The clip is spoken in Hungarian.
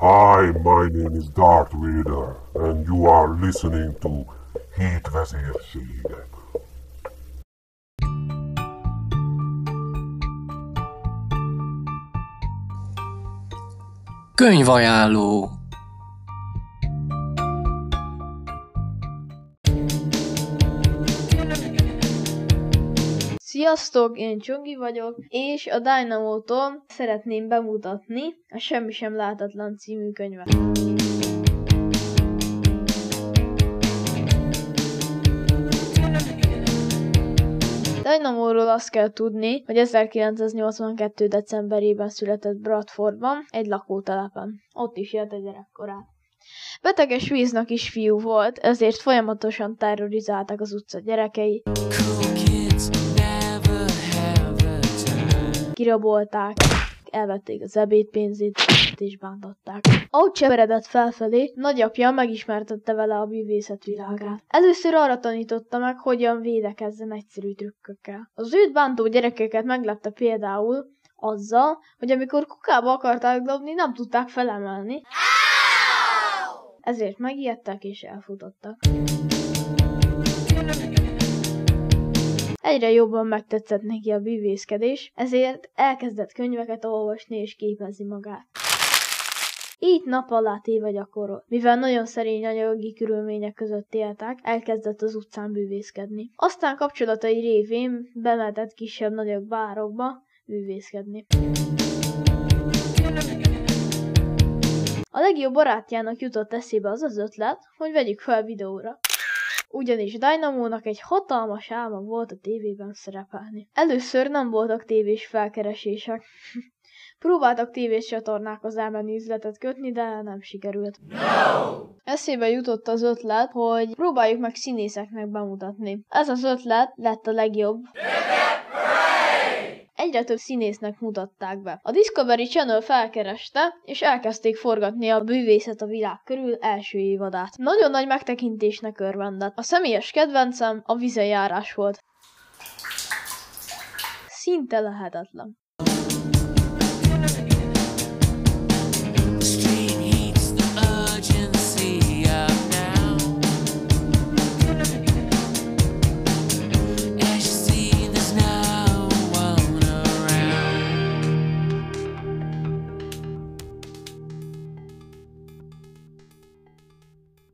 Hi, my name is Darth Vader, and you are listening to Hét vezérségek. Könyvajánló Sziasztok, én Csongi vagyok, és a Dynamo-tól szeretném bemutatni a Semmi sem látatlan című könyvet. Dynamo-ról azt kell tudni, hogy 1982. decemberében született Bradfordban, egy lakótelepen. Ott is élt egy gyerekkorát. Beteges víznak fiú volt, ezért folyamatosan terrorizálták az utca gyerekei. Kirabolták, elvették az ebédpénzét, és bántották. Ahogy cseveredett felfelé, nagyapja megismertette vele a bűvészet világát. Először arra tanította meg, hogyan védekezzen egyszerű trükkökkel. Az őt bántó gyerekeket meglepte például azzal, hogy amikor kukába akarták dobni, nem tudták felemelni. Ezért megijedtek és elfutottak. Egyre jobban megtetszett neki a bűvészkedés, ezért elkezdett könyveket olvasni és képezni magát. Így nap alá téve gyakorol. Mivel nagyon szerény anyagi körülmények között éltek, elkezdett az utcán bűvészkedni. Aztán kapcsolatai révén bemetett kisebb-nagyobb bárokba bűvészkedni. A legjobb barátjának jutott eszébe az az ötlet, hogy vegyük fel videóra. Ugyanis Dynamo-nak egy hatalmas álma volt a tévében szerepelni. Először nem voltak tévés felkeresések. Próbáltak tévés csatornákhoz elmenni üzletet kötni, de nem sikerült. No! Eszébe jutott az ötlet, hogy próbáljuk meg színészeknek bemutatni. Ez az ötlet lett a legjobb. Egyre több színésznek mutatták be. A Discovery Channel felkereste, és elkezdték forgatni a bűvészet a világ körül első évadát. Nagyon nagy megtekintésnek örvendett. A személyes kedvencem a vizejárás volt. Szinte lehetetlen.